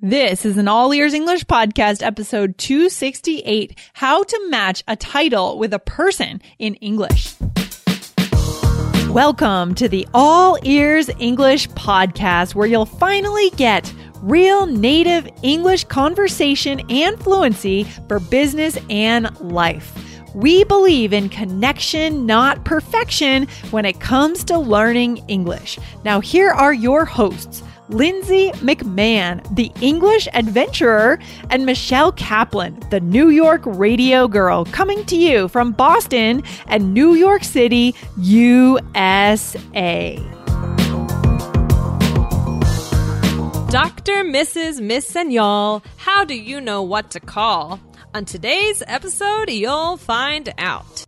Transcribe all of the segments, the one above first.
This is an All Ears English Podcast, episode 268 How to Match a Title with a Person in English. Welcome to the All Ears English Podcast, where you'll finally get real native English conversation and fluency for business and life. We believe in connection, not perfection, when it comes to learning English. Now, here are your hosts. Lindsay McMahon, the English adventurer, and Michelle Kaplan, the New York radio girl, coming to you from Boston and New York City, USA. Dr. Mrs. Miss and y'all, how do you know what to call? On today's episode, you'll find out.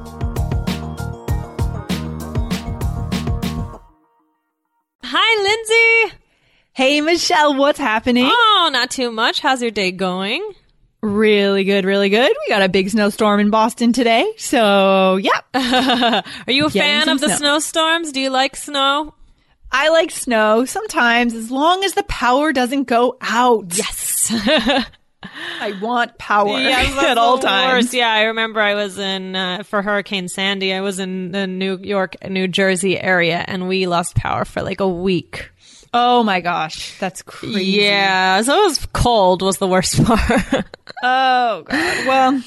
Lindsay. Hey, Michelle, what's happening? Oh, not too much. How's your day going? Really good, really good. We got a big snowstorm in Boston today. So, yeah. Are you a fan of the snow. snowstorms? Do you like snow? I like snow sometimes as long as the power doesn't go out. Yes. I want power Yes, at all times. worst. Yeah, I remember I was in uh, for Hurricane Sandy. I was in the New York, New Jersey area, and we lost power for like a week. Oh my gosh, that's crazy. Yeah, so it was cold. Was the worst part. Oh god. Well,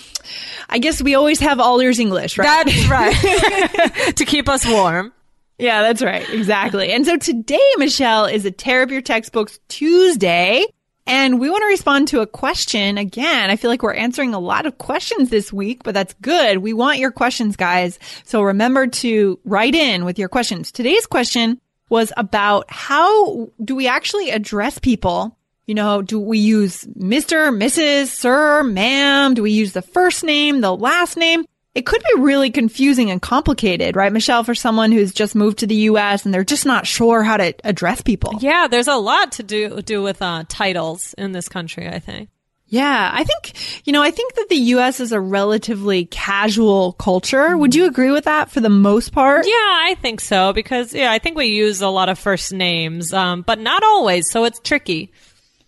I guess we always have all ears English, right? That's right. to keep us warm. yeah, that's right. Exactly. And so today, Michelle, is a tear up your textbooks Tuesday. And we want to respond to a question again. I feel like we're answering a lot of questions this week, but that's good. We want your questions, guys. So remember to write in with your questions. Today's question was about how do we actually address people? You know, do we use Mr., Mrs., Sir, Ma'am? Do we use the first name, the last name? It could be really confusing and complicated, right, Michelle, for someone who's just moved to the U.S. and they're just not sure how to address people. Yeah, there's a lot to do do with uh, titles in this country. I think. Yeah, I think, you know, I think that the U.S. is a relatively casual culture. Would you agree with that for the most part? Yeah, I think so because yeah, I think we use a lot of first names, um, but not always. So it's tricky.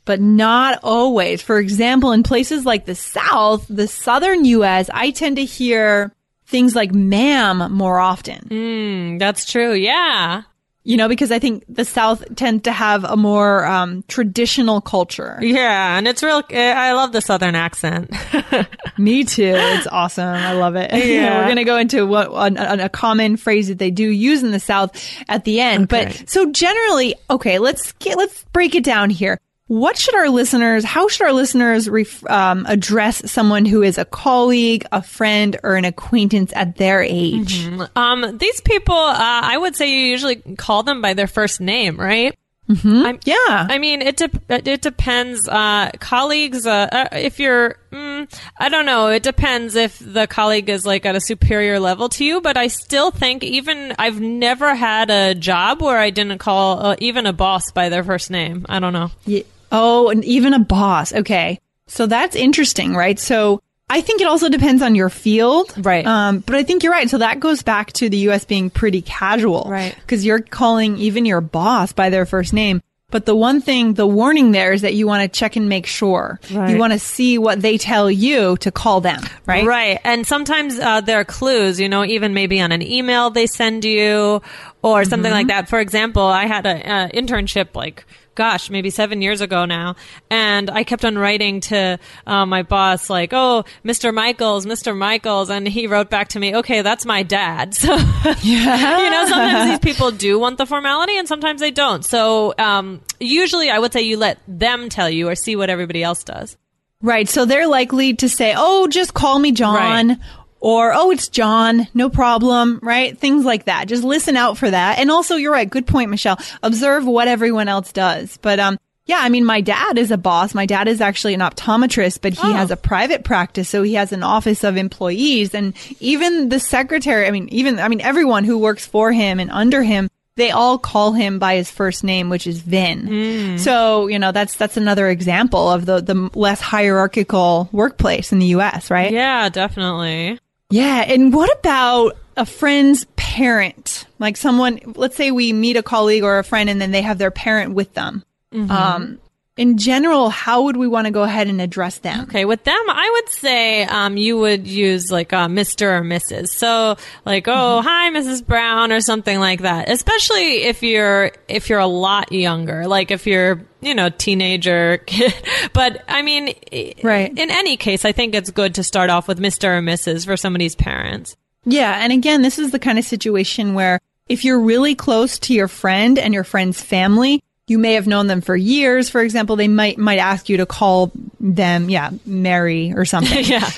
But not always. For example, in places like the South, the Southern U.S., I tend to hear things like ma'am more often. Mm, that's true. Yeah. You know, because I think the South tends to have a more um, traditional culture. Yeah, and it's real. eh, I love the southern accent. Me too. It's awesome. I love it. Yeah. We're going to go into what a common phrase that they do use in the South at the end. Okay. But so generally, okay, let's get, let's break it down here. What should our listeners, how should our listeners ref, um, address someone who is a colleague, a friend, or an acquaintance at their age? um, these people, uh, I would say you usually call them by their first name, right? Yeah. I mean, it de- it depends. Uh, colleagues, uh, uh, if you're, mm, I don't know. It depends if the colleague is like at a superior level to you. But I still think even I've never had a job where I didn't call uh, even a boss by their first name. I don't know. Ye- Oh, and even a boss. Okay. So that's interesting, right? So I think it also depends on your field. Right. Um, but I think you're right. So that goes back to the US being pretty casual. Right. Because you're calling even your boss by their first name. But the one thing, the warning there is that you want to check and make sure. Right. You want to see what they tell you to call them, right? Right. And sometimes uh, there are clues, you know, even maybe on an email they send you or something like that. For example, I had an uh, internship like, gosh, maybe seven years ago now. And I kept on writing to uh, my boss, like, oh, Mr. Michaels, Mr. Michaels. And he wrote back to me, okay, that's my dad. So, you know, sometimes these people do want the formality and sometimes they don't. So, um, usually I would say you let them tell you or see what everybody else does. Right. So they're likely to say, "Oh, just call me John." Right. Or, oh, it's John. No problem. Right? Things like that. Just listen out for that. And also, you're right. Good point, Michelle. Observe what everyone else does. But, um, yeah, I mean, my dad is a boss. My dad is actually an optometrist, but he Oh. has a private practice. So he has an office of employees and even the secretary. I mean, even, I mean, everyone who works for him and under him, they all call him by his first name, which is Vin. So, you know, that's, that's another example of the, the less hierarchical workplace in the U.S., right? Yeah, definitely. Yeah. And what about a friend's parent? Like someone, let's say we meet a colleague or a friend and then they have their parent with them. Um, in general, how would we want to go ahead and address them? Okay, with them, I would say um, you would use like uh, Mr. or Mrs. So like, oh, hi, Mrs. Brown, or something like that. Especially if you're if you're a lot younger, like if you're you know teenager kid. But I mean, Right. In any case, I think it's good to start off with Mr. or Mrs. for somebody's parents. Yeah. And again, this is the kind of situation where if you're really close to your friend and your friend's family, you may have known them for years. For example, they might, might ask you to call them, yeah, Mary or something. Yeah.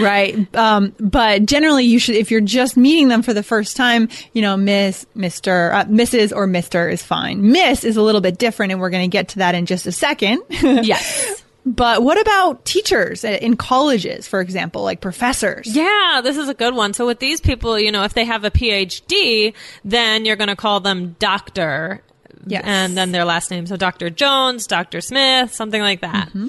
right. Um, but generally you should, if you're just meeting them for the first time, you know, Miss, Mr., uh, Mrs. or Mr. is fine. Miss is a little bit different and we're going to get to that in just a second. Yes. but what about teachers in colleges, for example, like professors? Yeah, this is a good one. So with these people, you know, if they have a PhD, then you're going to call them doctor. Yes. And then their last name. So Dr. Jones, Dr. Smith, something like that. Mm-hmm.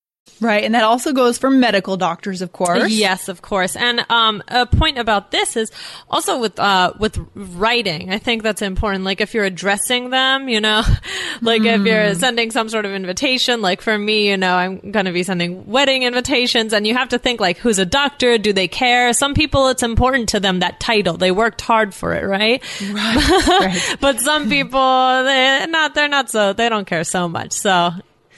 Right. And that also goes for medical doctors, of course. Yes, of course. And um, a point about this is also with uh, with writing. I think that's important. Like if you're addressing them, you know, like if you're sending some sort of invitation. Like for me, you know, I'm going to be sending wedding invitations, and you have to think like, who's a doctor? Do they care? Some people, it's important to them that title. They worked hard for it, right? Right. But some people, they not. They're not so. They don't care so much. So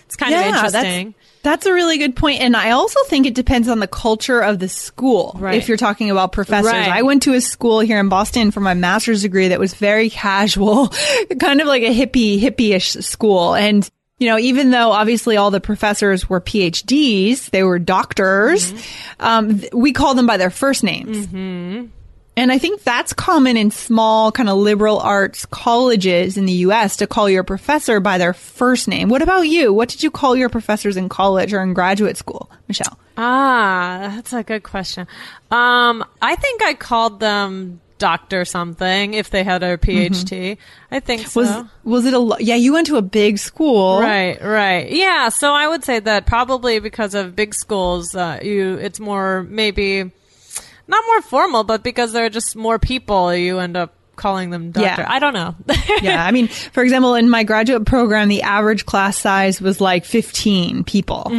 it's kind of interesting. That's, a really good point. And I also think it depends on the culture of the school. Right. If you're talking about professors, Right. I went to a school here in Boston for my master's degree that was very casual, kind of like a hippie, hippie-ish school. And, you know, even though obviously all the professors were PhDs, they were doctors, Mm-hmm. um, th- we call them by their first names. And I think that's common in small kind of liberal arts colleges in the US to call your professor by their first name. What about you? What did you call your professors in college or in graduate school, Michelle? Ah, that's a good question. Um, I think I called them doctor something if they had a PhD. I think so. Was was it a lo- Yeah, you went to a big school. Right, right. Yeah, so I would say that probably because of big schools, uh, you it's more maybe not more formal, but because there are just more people, you end up calling them doctor. Yeah. I don't know. yeah, I mean, for example, in my graduate program, the average class size was like 15 people.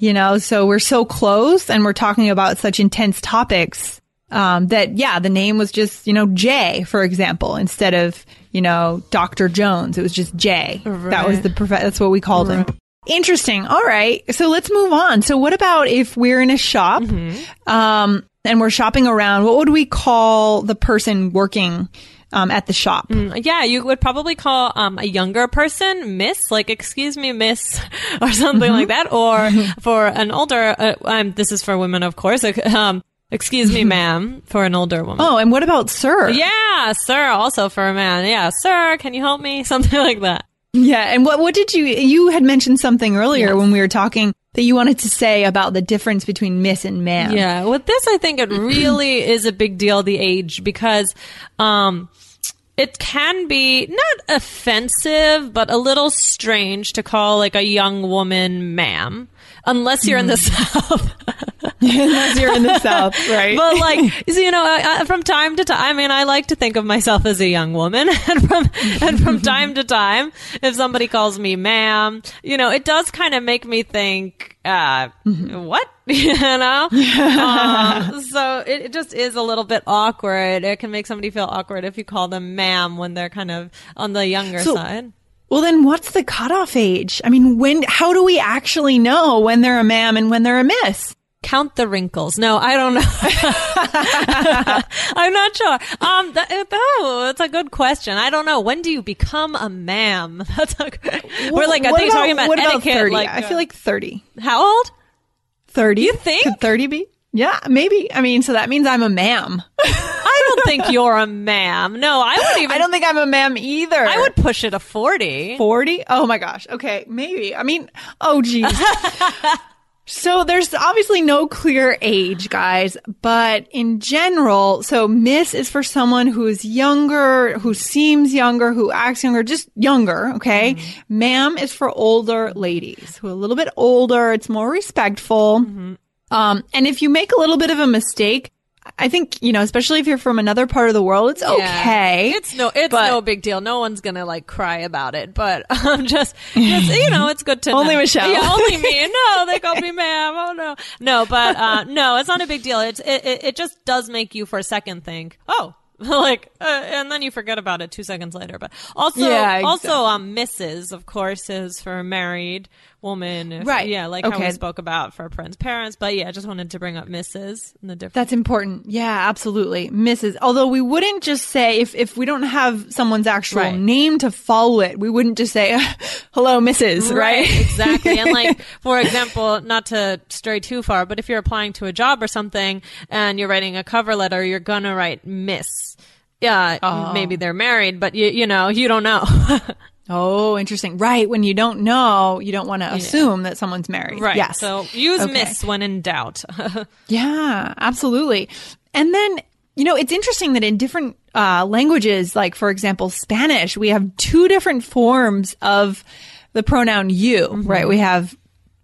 You know, so we're so close and we're talking about such intense topics um, that, yeah, the name was just, you know, Jay, for example, instead of, you know, Dr. Jones. It was just Jay. That was the, prof- that's what we called him. Interesting. All right. So let's move on. So what about if we're in a shop, um, and we're shopping around? What would we call the person working, um, at the shop? Yeah, you would probably call um, a younger person Miss, like "Excuse me, Miss," or something like that. Or for an older, uh, um, this is for women, of course. Um, "Excuse me, ma'am," for an older woman. Oh, and what about sir? Yeah, sir. Also for a man. Yeah, sir. Can you help me? Something like that. Yeah. And what, what did you, you had mentioned something earlier when we were talking that you wanted to say about the difference between miss and ma'am. Yeah, with this, I think it really is a big deal, the age, because um, it can be not offensive, but a little strange to call like a young woman ma'am, unless you're in the South. Unless you're in the South, right? but like you know I, I, from time to time i mean i like to think of myself as a young woman. And from and from time to time if somebody calls me ma'am you know it does kind of make me think uh what? You know? Um, so it, it just is a little bit awkward. It can make somebody feel awkward if you call them ma'am when they're kind of on the younger So- side well, then what's the cutoff age? I mean, when, how do we actually know when they're a ma'am and when they're a miss? count the wrinkles. No, I don't know. I'm not sure. Um, that, oh, that's a good question. I don't know. When do you become a ma'am? That's a, we're like I think about- talking about what about etiquette. 30? Like I feel like 30. how old? 30? You think? Could 30 be? Yeah, maybe. I mean, so that means I'm a ma'am. I don't think you're a ma'am. No, I would even. I don't think I'm a ma'am either. I would push it a forty. 40? Oh my gosh. Okay, maybe. I mean, oh geez. so there's obviously no clear age, guys, but in general, so Miss is for someone who is younger, who seems younger, who acts younger, just younger, okay? Ma'am is for older ladies who are a little bit older. It's more respectful. Um, and if you make a little bit of a mistake, I think, you know, especially if you're from another part of the world, it's okay. It's no, it's But- no big deal. No one's gonna like cry about it. But I'm um, just, you know, it's good to Only know. Michelle. Yeah, only me. No, they call me ma'am. Oh no, no, but uh, no, it's not a big deal. It's it, it, it just does make you for a second think, oh. like uh, and then you forget about it two seconds later but also Yeah, also exactly. um mrs of course is for married woman if- Right. yeah like how we spoke about for a friends parents but yeah i just wanted to bring up mrs and the difference That's important. Yeah, absolutely. Mrs. Although we wouldn't just say if if we don't have someone's actual Right. name to follow it, we wouldn't just say hello Mrs. Right? exactly. And like, for example, not to stray too far, but if you're applying to a job or something and you're writing a cover letter, you're gonna write Miss. Yeah, Oh. maybe they're married, but you you know you don't know. oh, interesting. Right. When you don't know, you don't want to assume that someone's married. right. Yes. So use Okay. Miss when in doubt. Yeah, absolutely. And then, you know, it's interesting that in different uh, languages, like for example, Spanish, we have two different forms of the pronoun you, right? We have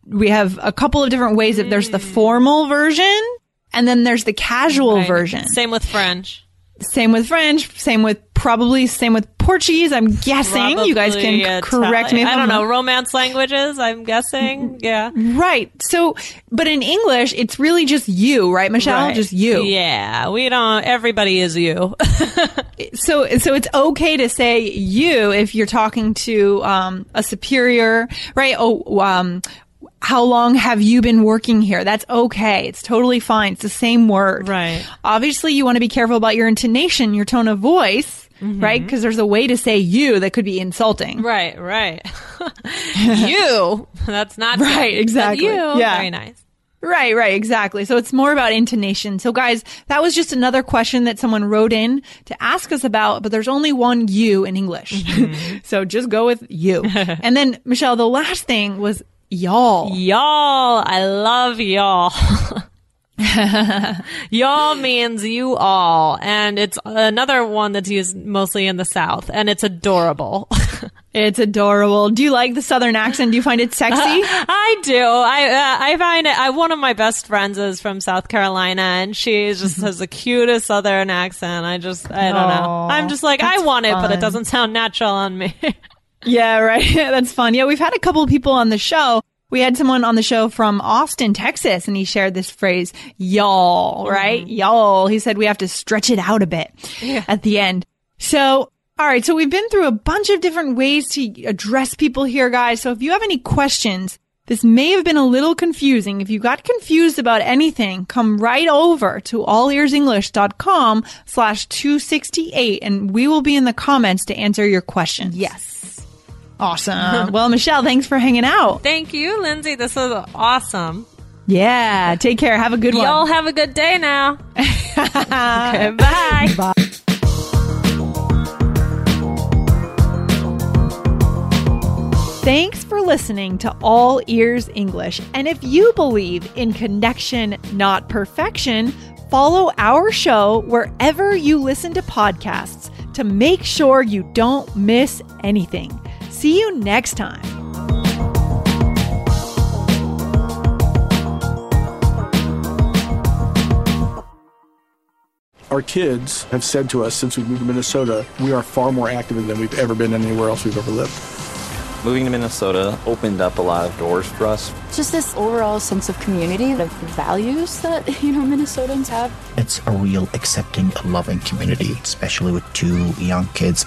we have a couple of different ways that there's the formal version and then there's the casual Right. version. Same with French. Same with French, same with probably same with Portuguese. I'm guessing you guys can Probably correct me. If I don't know romance languages. I'm guessing. Yeah. Right. So, but in English, it's really just you, right, Michelle? Right. Just you. Yeah. We don't. Everybody is you. so so it's okay to say you if you're talking to um, a superior, right? Oh, um, how long have you been working here? That's okay. It's totally fine. It's the same word, Right. Obviously, you want to be careful about your intonation, your tone of voice, mm-hmm. right? Because there's a way to say you that could be insulting. Right, right. you. That's not Right, good. Exactly. You. Yeah. Very nice. Right, right, exactly. So it's more about intonation. So guys, that was just another question that someone wrote in to ask us about, but there's only one you in English. Mm-hmm. so just go with you. and then Michelle, the last thing was y'all. Y'all. I love y'all. y'all means you all. And it's another one that's used mostly in the South. And it's adorable. It's adorable. Do you like the southern accent? Do you find it sexy? I do. I uh, I find it. I one of my best friends is from South Carolina, and she just has the cutest Southern accent. I just I don't know. I'm just like I want it, but it doesn't sound natural on me. Yeah, right. That's fun. Yeah, we've had a couple of people on the show. We had someone on the show from Austin, Texas, and he shared this phrase, y'all, mm-hmm. right? Y'all. He said we have to stretch it out a bit at the end. So, all right. So we've been through a bunch of different ways to address people here, guys. So if you have any questions, this may have been a little confusing. If you got confused about anything, come right over to allearsenglish.com slash 268 and we will be in the comments to answer your questions. yes. Awesome. well, Michelle, thanks for hanging out. Thank you, Lindsay. This was awesome. Yeah. Take care. Have a good one. Y'all have a good day now. okay, bye. Thanks for listening to All Ears English. And if you believe in connection, not perfection, follow our show wherever you listen to podcasts to make sure you don't miss anything. See you next time. Our kids have said to us since we moved to Minnesota, we are far more active than we've ever been anywhere else we've ever lived. Moving to Minnesota opened up a lot of doors for us. Just this overall sense of community, of values that, you know, Minnesotans have. It's a real accepting, loving community, especially with two young kids.